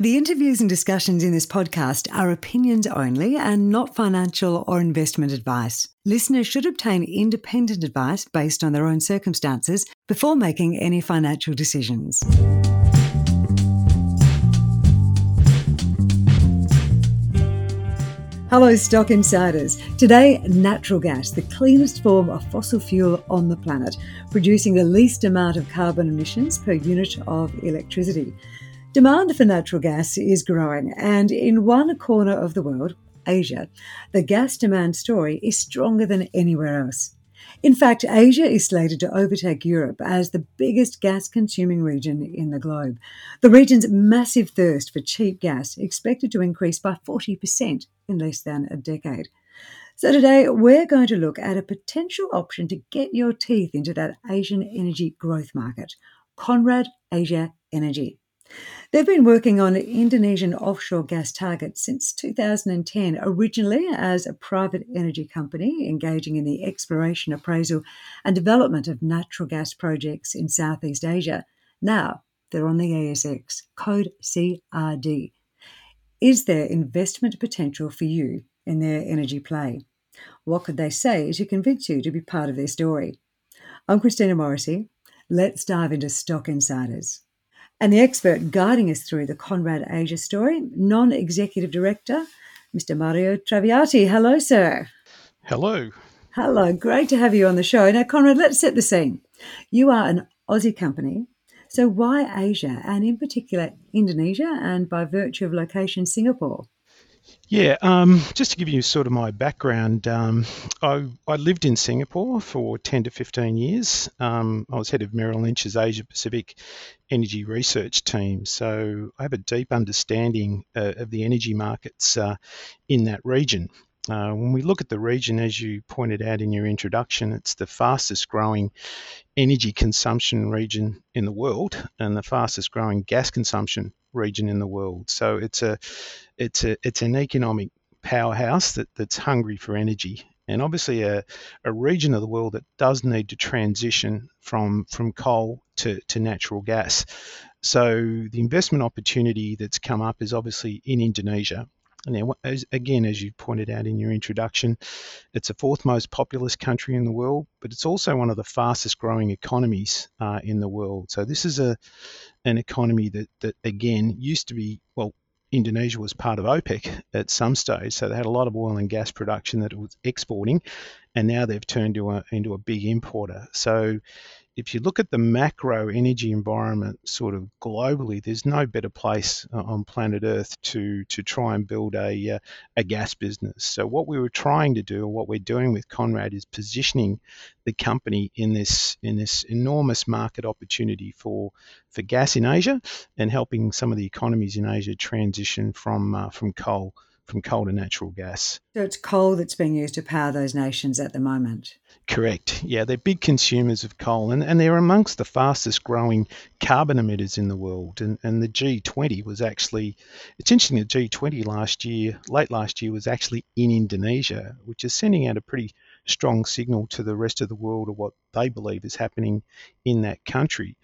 The interviews and discussions in this podcast are opinions only and not financial or investment advice. Listeners should obtain independent advice based on their own circumstances before making any financial decisions. Hello, Stock Insiders. Today, natural gas, the cleanest form of fossil fuel on the planet, producing the least amount of carbon emissions per unit of electricity. Demand for natural gas is growing, and in one corner of the world, Asia, the gas demand story is stronger than anywhere else. In fact, Asia is slated to overtake Europe as the biggest gas consuming region in the globe. The region's massive thirst for cheap gas expected to increase by 40% in less than a decade. So, today we're going to look at a potential option to get your teeth into that Asian energy growth market Conrad Asia Energy. They've been working on Indonesian offshore gas targets since 2010, originally as a private energy company engaging in the exploration, appraisal, and development of natural gas projects in Southeast Asia. Now they're on the ASX, code CRD. Is there investment potential for you in their energy play? What could they say to convince you to be part of their story? I'm Christina Morrissey. Let's dive into Stock Insiders. And the expert guiding us through the Conrad Asia story, non executive director, Mr. Mario Traviati. Hello, sir. Hello. Hello. Great to have you on the show. Now, Conrad, let's set the scene. You are an Aussie company. So, why Asia, and in particular Indonesia, and by virtue of location, Singapore? Yeah, um, just to give you sort of my background, um, I, I, lived in Singapore for 10 to 15 years. Um, I was head of Merrill Lynch's Asia Pacific Energy Research Team, so I have a deep understanding uh, of the energy markets uh, in that region. When we look at the region, as you pointed out in your introduction, it's the fastest growing energy consumption region in the world and the fastest growing gas consumption region in the world. So it's a it's a it's an economic powerhouse that, that's hungry for energy and obviously a, a region of the world that does need to transition from from coal to, to natural gas. So the investment opportunity that's come up is obviously in Indonesia. Now, as, again, as you pointed out in your introduction, it's the fourth most populous country in the world, but it's also one of the fastest growing economies uh, in the world. So this is a an economy that, that again used to be well Indonesia was part of OPEC at some stage, so they had a lot of oil and gas production that it was exporting, and now they've turned to a, into a big importer. So if you look at the macro energy environment sort of globally, there's no better place uh, on planet Earth to to try and build a uh, a gas business. So what we were trying to do, or what we're doing with Conrad, is positioning the company in this in this enormous market opportunity for for gas in Asia and helping some of the economies in Asia transition from uh, from coal from coal to natural gas. So it's coal that's being used to power those nations at the moment. Correct. Yeah, they're big consumers of coal and, and they're amongst the fastest growing carbon emitters in the world. And, and the G20 was actually, it's interesting, the G20 last year, late last year, was actually in Indonesia, which is sending out a pretty strong signal to the rest of the world of what they believe is happening in that country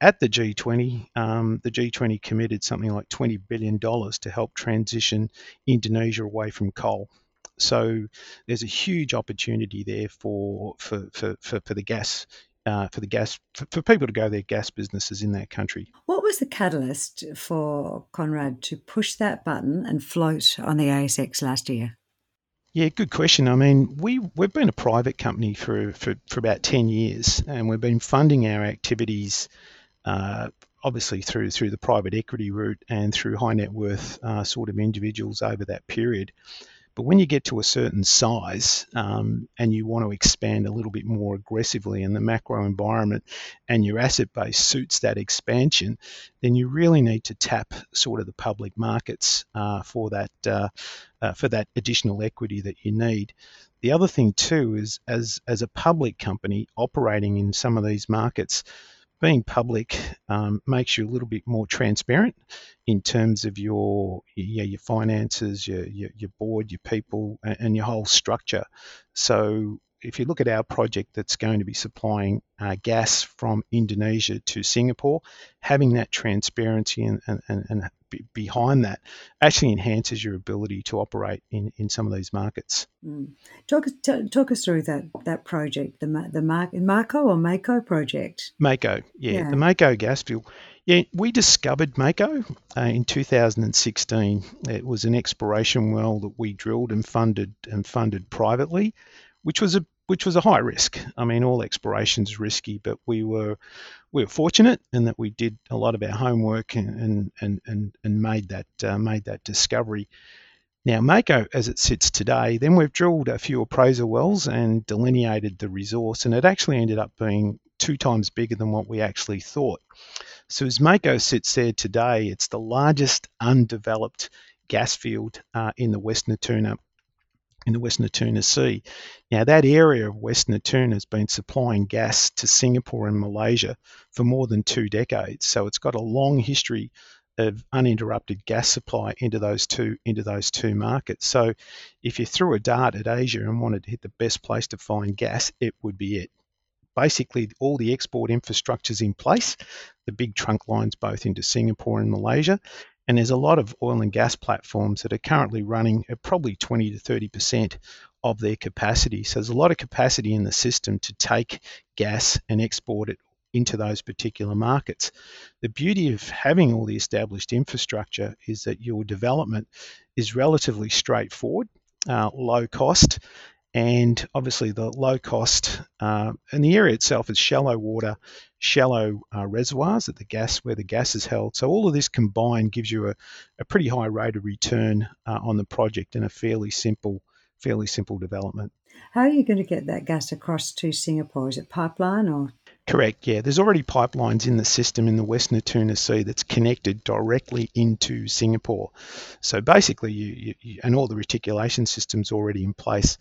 at the G20, um, the G20 committed something like $20 billion to help transition Indonesia away from coal. So there's a huge opportunity there for for, for, for, for the gas uh, for the gas for, for, people to go their gas businesses in that country. What was the catalyst for Conrad to push that button and float on the ASX last year? Yeah, good question. I mean, we we've been a private company for, for, for about ten years, and we've been funding our activities uh, obviously through through the private equity route and through high net worth uh, sort of individuals over that period. But when you get to a certain size um, and you want to expand a little bit more aggressively in the macro environment and your asset base suits that expansion, then you really need to tap sort of the public markets uh, for that uh, uh, for that additional equity that you need. The other thing too is as as a public company operating in some of these markets, being public um, makes you a little bit more transparent in terms of your yeah, your finances, your, your, your board, your people, and your whole structure. So if you look at our project that's going to be supplying uh, gas from Indonesia to Singapore, having that transparency and, and, and b- behind that actually enhances your ability to operate in, in some of these markets. Mm. Talk, t- talk us through that that project, the the Mar- Mako or Mako project. Mako, yeah, yeah. the Mako gas field. Yeah, we discovered Mako uh, in 2016. It was an exploration well that we drilled and funded and funded privately, which was a which was a high risk. I mean, all exploration is risky, but we were we were fortunate in that we did a lot of our homework and and and, and made that uh, made that discovery. Now, Mako, as it sits today, then we've drilled a few appraisal wells and delineated the resource, and it actually ended up being two times bigger than what we actually thought. So, as Mako sits there today, it's the largest undeveloped gas field uh, in the West Natuna in the West Natuna Sea. Now, that area of West Natuna has been supplying gas to Singapore and Malaysia for more than two decades. So it's got a long history of uninterrupted gas supply into those two into those two markets. So if you threw a dart at Asia and wanted to hit the best place to find gas, it would be it. Basically, all the export infrastructure's in place, the big trunk lines both into Singapore and Malaysia, and there's a lot of oil and gas platforms that are currently running at probably 20 to 30% of their capacity. So there's a lot of capacity in the system to take gas and export it into those particular markets. The beauty of having all the established infrastructure is that your development is relatively straightforward, uh, low cost, and obviously the low cost uh, and the area itself is shallow water shallow uh, reservoirs at the gas where the gas is held. So all of this combined gives you a, a pretty high rate of return uh, on the project in a fairly simple fairly simple development. How are you going to get that gas across to singapore? Is it pipeline or? Correct, yeah. There's already pipelines in the system in the West Natuna Sea that's connected directly into Singapore. So basically, you, you, and all the reticulation systems already in place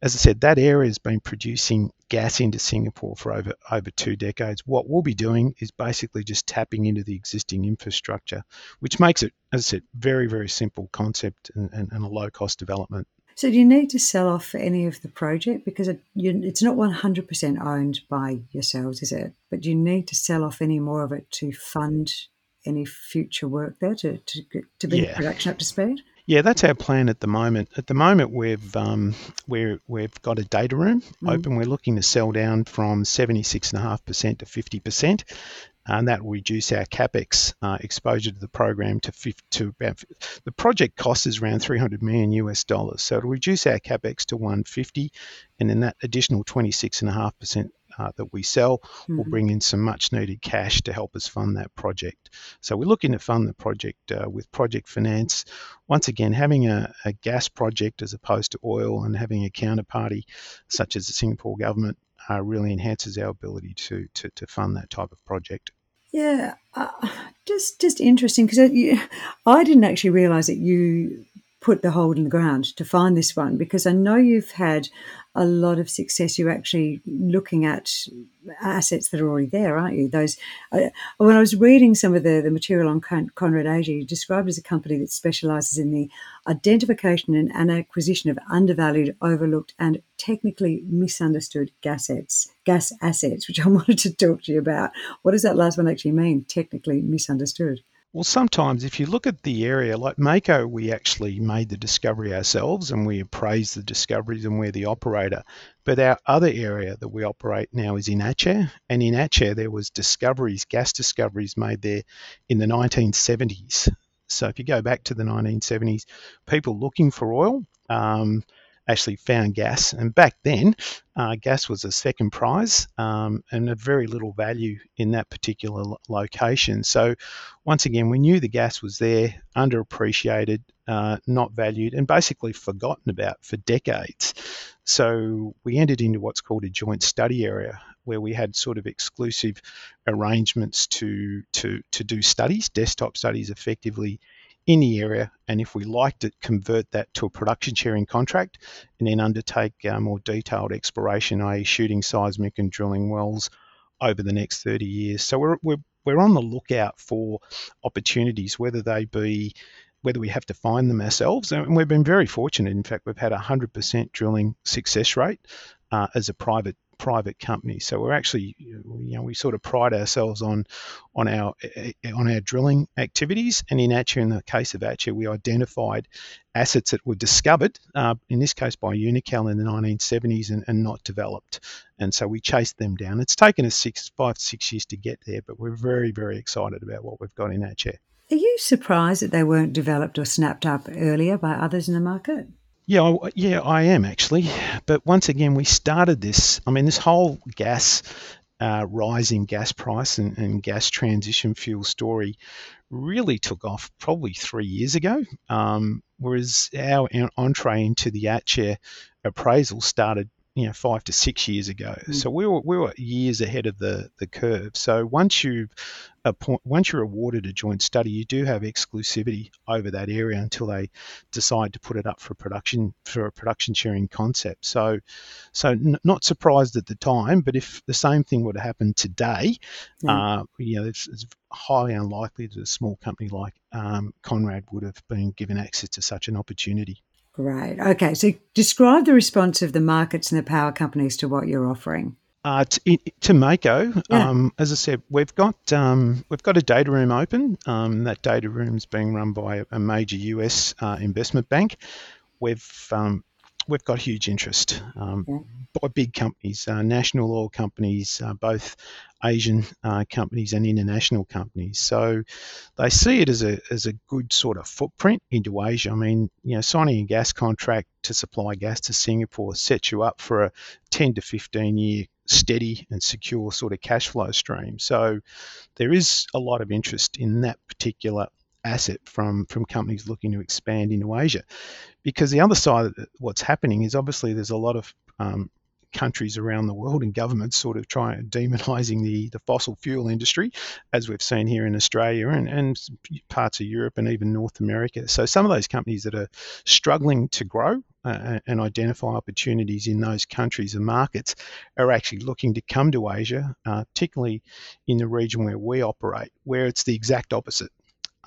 as I said, that area has been producing gas into Singapore for over over two decades. What we'll be doing is basically just tapping into the existing infrastructure, which makes it, as I said, very very simple concept and, and, and a low cost development. So, do you need to sell off any of the project because it, you, it's not one hundred percent owned by yourselves, is it? But do you need to sell off any more of it to fund any future work there to to, to bring yeah. production up to speed. Yeah, that's our plan at the moment. At the moment, we've um, we're, we've got a data room mm. open. We're looking to sell down from seventy six and a half percent to fifty percent, and that will reduce our capex uh, exposure to the program to 50, to about the project cost is around 300 million US dollars. So it'll reduce our capex to 150, and then that additional 26 and a half percent uh, that we sell mm-hmm. will bring in some much needed cash to help us fund that project. So we're looking to fund the project uh, with project finance. Once again, having a, a, gas project as opposed to oil and having a counterparty such as the Singapore government uh, really enhances our ability to, to, to fund that type of project. Yeah, uh, just just interesting because I, I didn't actually realise that you put the hole in the ground to find this one because I know you've had a lot of success. You're actually looking at assets that are already there, aren't you? Those uh, when I was reading some of the, the material on Con- Conrad Asia, you described as a company that specialises in the identification and acquisition of undervalued, overlooked, and technically misunderstood gas assets. Gas assets, which I wanted to talk to you about. What does that last one actually mean? Technically misunderstood. Well, sometimes if you look at the area, like Mako, we actually made the discovery ourselves and we appraised the discoveries and we're the operator. But our other area that we operate now is in Aceh. And in Aceh, there was discoveries, gas discoveries made there in the 1970s. So if you go back to the 1970s, people looking for oil, um, actually found gas. And back then, uh, gas was a second prize um, and a very little value in that particular lo- location. So, once again, we knew the gas was there, underappreciated, uh, not valued, and basically forgotten about for decades. So, we entered into what's called a joint study area where we had sort of exclusive arrangements to, to, to do studies, desktop studies effectively in the area, and if we liked it, convert that to a production sharing contract, and then undertake uh, more detailed exploration, i.e., shooting seismic and drilling wells over the next 30 years. So we're, we're, we're on the lookout for opportunities, whether they be whether we have to find them ourselves. And we've been very fortunate. In fact, we've had a 100% drilling success rate uh, as a private private companies. So we're actually, you know, we sort of pride ourselves on on our on our drilling activities. And in Aceh, in the case of Aceh, we identified assets that were discovered, uh, in this case by Unocal in the 1970s, and, and not developed. And so we chased them down. It's taken us six, five, six years to get there, but we're very, very excited about what we've got in Aceh. Are you surprised that they weren't developed or snapped up earlier by others in the market? Yeah, yeah, I am actually. But once again, we started this. I mean, this whole gas uh, in gas price and, and, gas transition fuel story really took off probably three years ago. Um, whereas our entree into the Aceh appraisal started you know five to six years ago. Mm. So we were we were years ahead of the the curve. So once you appoint, once you're awarded a joint study, you do have exclusivity over that area until they decide to put it up for production for a production sharing concept. So so n- not surprised at the time, but if the same thing would have happened today, mm. uh, you know it's, it's, highly unlikely that a small company like um, Conrad would have been given access to such an opportunity. Great. Okay. So describe the response of the markets and the power companies to what you're offering. Uh, to, to Mako, yeah. um, as I said, we've got um, we've got a data room open. Um, that data room is being run by a major US uh, investment bank. We've um, we've got huge interest um, yeah. by big companies, uh, national oil companies, uh, both Asian uh, companies and international companies. So they see it as a as a good sort of footprint into Asia. I mean, you know, signing a gas contract to supply gas to Singapore sets you up for a 10 to 15 year steady and secure sort of cash flow stream. So there is a lot of interest in that particular asset from from companies looking to expand into Asia, because the other side of what's happening is obviously there's a lot of um, countries around the world and governments sort of trying demonizing the, the fossil fuel industry, as we've seen here in Australia and, and parts of Europe and even North America. So some of those companies that are struggling to grow uh, and identify opportunities in those countries and markets are actually looking to come to Asia, uh, particularly in the region where we operate, where it's the exact opposite.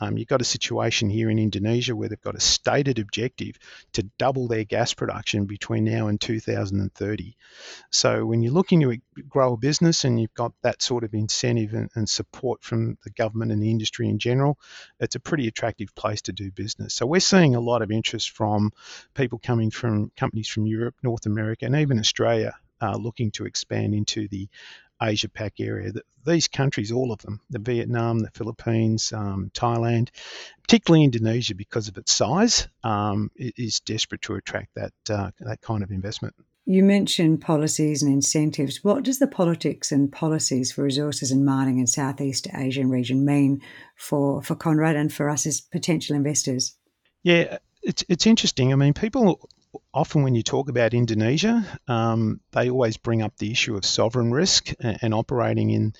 Um, you've got a situation here in Indonesia where they've got a stated objective to double their gas production between now and 2030. So when you're looking to grow a business and you've got that sort of incentive and, and support from the government and the industry in general, it's a pretty attractive place to do business. So we're seeing a lot of interest from people coming from companies from Europe, North America, and even Australia uh, looking to expand into the Asia Pac area. These countries, all of them, the Vietnam, the Philippines, um, Thailand, particularly Indonesia, because of its size, um, is desperate to attract that uh, that kind of investment. You mentioned policies and incentives. What does the politics and policies for resources and mining in Southeast Asian region mean for, for Conrad and for us as potential investors? Yeah, it's, it's interesting. I mean, people often when you talk about Indonesia, um, they always bring up the issue of sovereign risk and, and operating in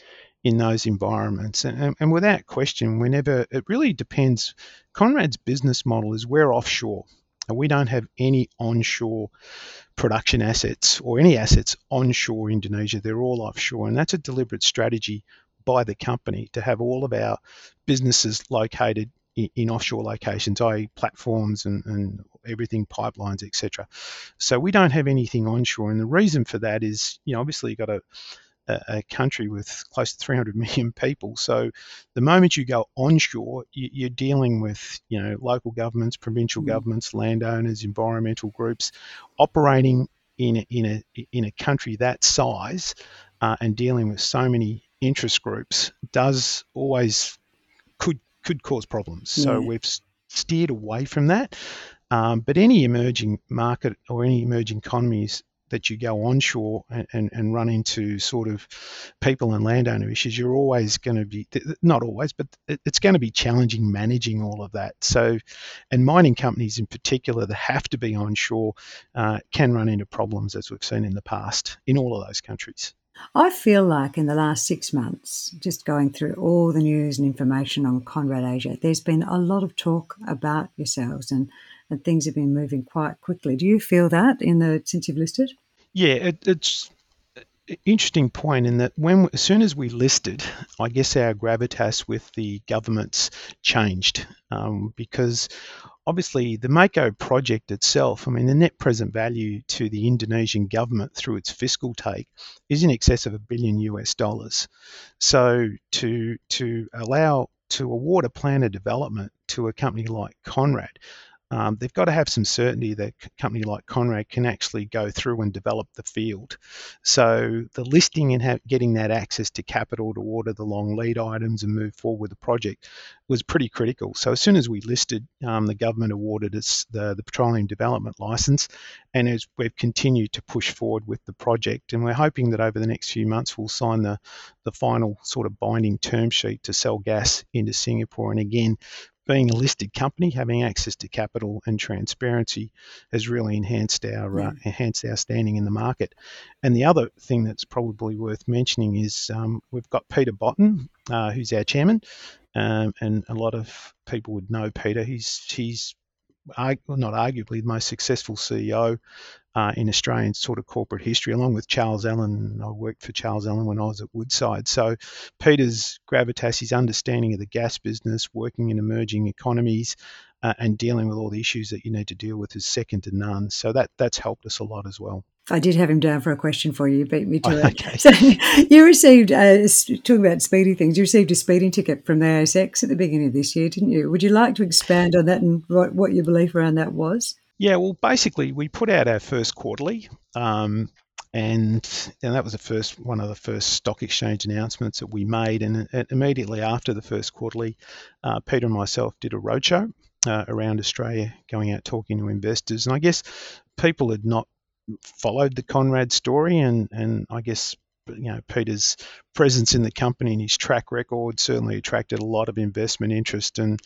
in those environments. And, and, without question, whenever it really depends, Conrad's business model is we're offshore. And we don't have any onshore production assets or any assets onshore Indonesia. They're all offshore. And that's a deliberate strategy by the company to have all of our businesses located in, in offshore locations, i.e., platforms and, and everything pipelines, etc. So we don't have anything onshore, and the reason for that is, you know, obviously you've got a a country with close to 300 million people. So the moment you go onshore, you're dealing with you know local governments, provincial mm. governments, landowners, environmental groups, operating in a, in a in a country that size, uh, and dealing with so many interest groups does always could could cause problems. So we've steered away from that. Um, but any emerging market or any emerging economies that you go onshore and, and, and, run into sort of people and landowner issues, you're always going to be, not always, but it's going to be challenging managing all of that. So, and mining companies in particular that have to be onshore uh, can run into problems as we've seen in the past in all of those countries. I feel like in the last six months, just going through all the news and information on Conrad Asia, there's been a lot of talk about yourselves and and things have been moving quite quickly. Do you feel that in the since you've listed? Yeah, it, it's interesting point in that when as soon as we listed, I guess our gravitas with the governments changed um, because obviously the Mako project itself, I mean, the net present value to the Indonesian government through its fiscal take is in excess of a billion US dollars. So to to allow to award a plan of development to a company like Conrad um, they've got to have some certainty that a company like Conrad can actually go through and develop the field. So the listing and getting that access to capital to order the long lead items and move forward with the project was pretty critical. So as soon as we listed, um, the government awarded us the, the petroleum development license, and as we've continued to push forward with the project, and we're hoping that over the next few months we'll sign the the final sort of binding term sheet to sell gas into Singapore. And again, being a listed company, having access to capital and transparency has really enhanced our uh, enhanced our standing in the market. And the other thing that's probably worth mentioning is um, we've got Peter Botten, uh, who's our chairman, um, and a lot of people would know Peter. He's he's not arguably the most successful CEO uh, in Australian sort of corporate history, along with Charles Allen. I worked for Charles Allen when I was at Woodside. So Peter's gravitas, his understanding of the gas business, working in emerging economies, uh, and dealing with all the issues that you need to deal with is second to none. So that that's helped us a lot as well. I did have him down for a question for you. You beat me to it. Okay. So you received, uh, talking about speedy things, you received a speeding ticket from the ASX at the beginning of this year, didn't you? Would you like to expand on that and what, what your belief around that was? Yeah, well, basically, we put out our first quarterly, um, and, and that was the first one of the first stock exchange announcements that we made. And, and immediately after the first quarterly, uh, Peter and myself did a roadshow uh, around Australia, going out talking to investors. And I guess people had not followed the Conrad story, and and I guess you know Peter's presence in the company and his track record certainly attracted a lot of investment interest. And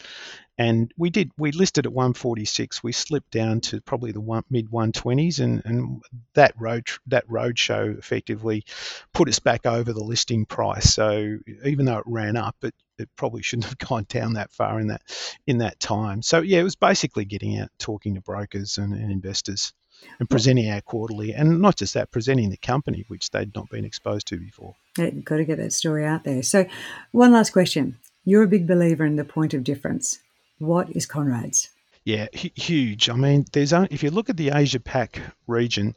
and we did we listed at 146 we slipped down to probably the one, mid 120s and and that road that road show effectively put us back over the listing price. So even though it ran up it it probably shouldn't have gone down that far in that in that time so yeah it was basically getting out talking to brokers and, and investors and presenting our quarterly, and not just that, presenting the company, which they'd not been exposed to before. Yeah, got to get that story out there. So, one last question. You're a big believer in the point of difference. What is Conrad's? Yeah, huge. I mean, there's if you look at the Asia Pac region,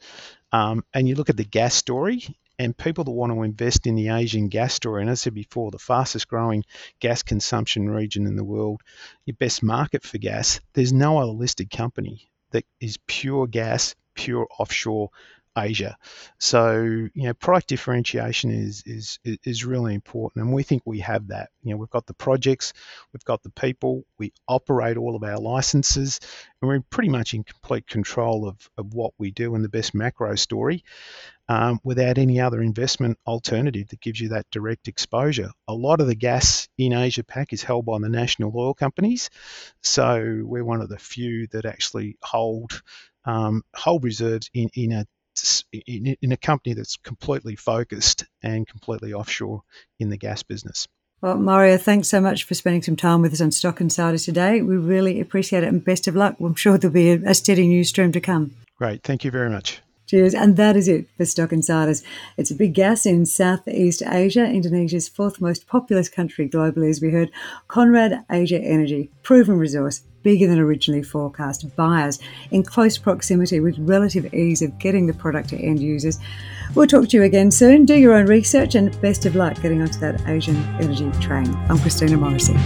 um, and you look at the gas story, and people that want to invest in the Asian gas story, and as I said before, the fastest growing gas consumption region in the world, your best market for gas, there's no other listed company that is pure gas, pure offshore Asia. So you know, product differentiation is is is really important, and we think we have that. You know, we've got the projects, we've got the people, we operate all of our licenses, and we're pretty much in complete control of of what we do and the best macro story. Um, without any other investment alternative that gives you that direct exposure. A lot of the gas in Asia Pac is held by the national oil companies, so we're one of the few that actually hold um, hold reserves in, in a in, in a company that's completely focused and completely offshore in the gas business. Well, Mario, thanks so much for spending some time with us on Stock Insider today. We really appreciate it and best of luck. I'm sure there'll be a, a steady news stream to come. Great. Thank you very much. Cheers. And that is it for Stock Insiders. It's a big gas in Southeast Asia, Indonesia's fourth most populous country globally, as we heard. Conrad Asia Energy, proven resource, bigger than originally forecast. Buyers in close proximity with relative ease of getting the product to end users. We'll talk to you again soon. Do your own research and best of luck getting onto that Asian energy train. I'm Christina Morrissey.